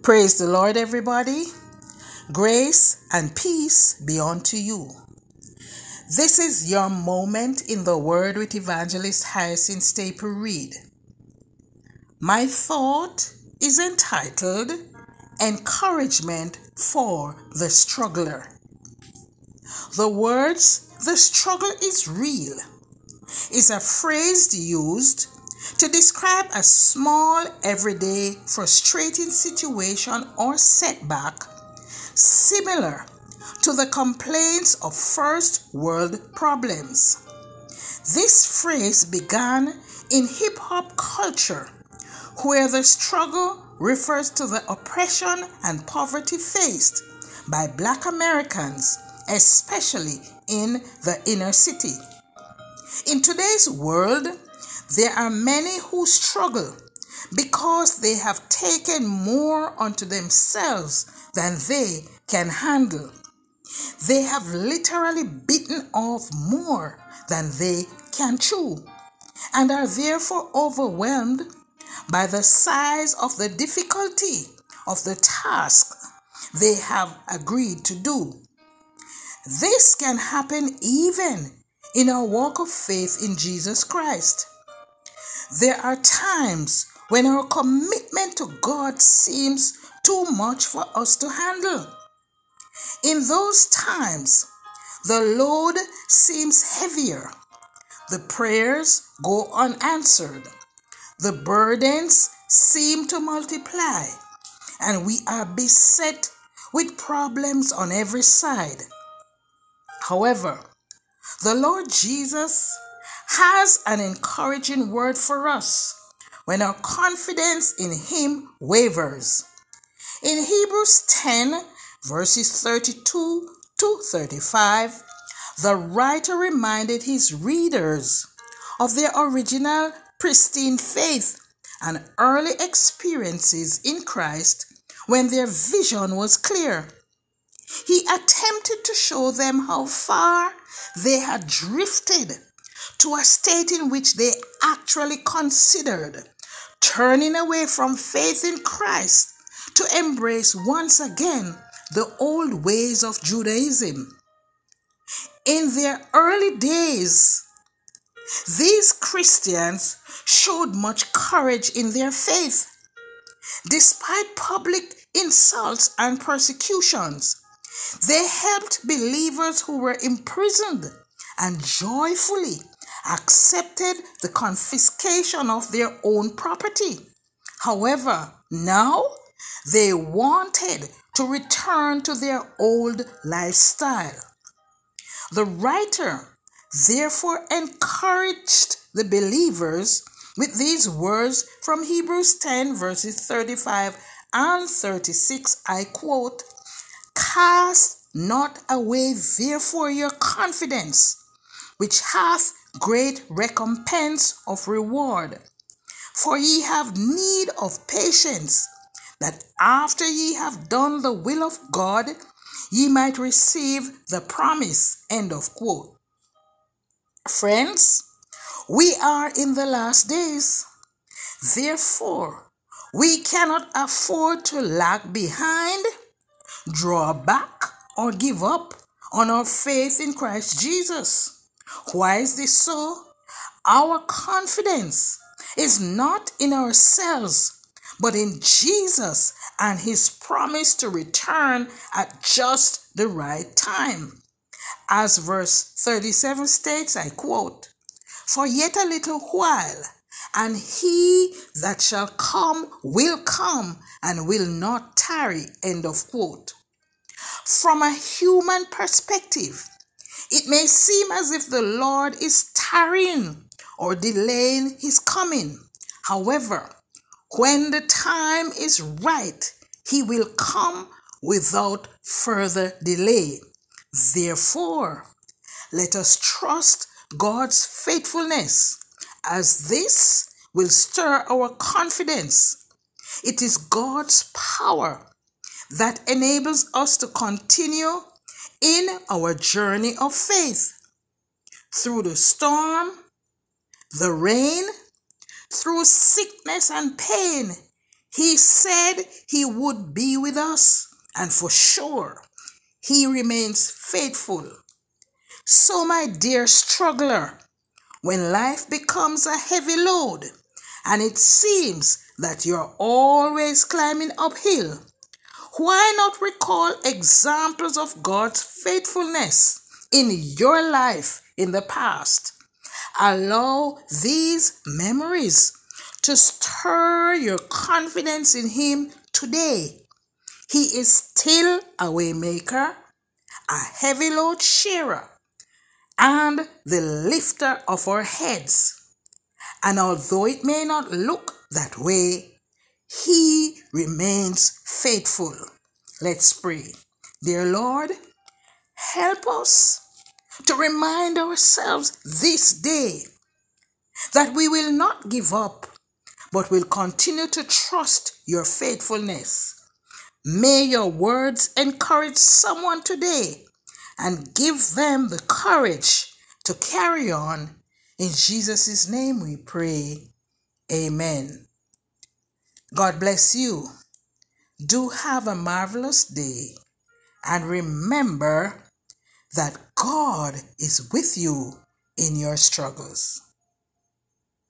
Praise the Lord, everybody. Grace and peace be unto you. This is your moment in the Word with Evangelist Hyacinth Staple Reed. My thought is entitled Encouragement for the Struggler. The words, the struggle is real, is a phrase used to describe a small, everyday, frustrating situation or setback similar to the complaints of first world problems. This phrase began in hip hop culture, where the struggle refers to the oppression and poverty faced by black Americans, especially in the inner city. In today's world, there are many who struggle because they have taken more unto themselves than they can handle. They have literally bitten off more than they can chew and are therefore overwhelmed by the size of the difficulty of the task they have agreed to do. This can happen even in our walk of faith in Jesus Christ. There are times when our commitment to God seems too much for us to handle. In those times, the load seems heavier. The prayers go unanswered. The burdens seem to multiply, and we are beset with problems on every side. However, the Lord Jesus has an encouraging word for us when our confidence in Him wavers. In Hebrews 10, verses 32 to 35, the writer reminded his readers of their original pristine faith and early experiences in Christ when their vision was clear. He attempted to show them how far they had drifted to a state in which they actually considered turning away from faith in Christ to embrace once again the old ways of Judaism. In their early days, these Christians showed much courage in their faith. Despite public insults and persecutions, they helped believers who were imprisoned and joyfully accepted the confiscation of their own property. However, now they wanted to return to their old lifestyle. The writer therefore encouraged the believers with these words from Hebrews 10, verses 35 and 36. I quote, Cast not away therefore your confidence, which hath great recompense of reward. For ye have need of patience, that after ye have done the will of God, ye might receive the promise. End of quote. Friends, we are in the last days. Therefore, we cannot afford to lag behind, draw back, or give up on our faith in Christ Jesus. Why is this so? Our confidence is not in ourselves, but in Jesus and his promise to return at just the right time. As verse 37 states, I quote, For yet a little while, and he that shall come will come and will not tarry. End of quote. From a human perspective, it may seem as if the Lord is tarrying or delaying his coming. However, when the time is right, he will come without further delay. Therefore, let us trust God's faithfulness, as this will stir our confidence. It is God's power that enables us to continue in our journey of faith. Through the storm, the rain, through sickness and pain, He said He would be with us, and for sure, He remains faithful. So, my dear struggler, when life becomes a heavy load and it seems that you're always climbing uphill, why not recall examples of God's faithfulness in your life in the past? Allow these memories to stir your confidence in Him today. He is still a waymaker, a heavy load sharer, and the lifter of our heads. And although it may not look that way, He remains faithful. Let's pray. Dear Lord, help us to remind ourselves this day that we will not give up but will continue to trust your faithfulness. May your words encourage someone today and give them the courage to carry on. In Jesus' name we pray. Amen. God bless you. Do have a marvelous day and remember that God is with you in your struggles.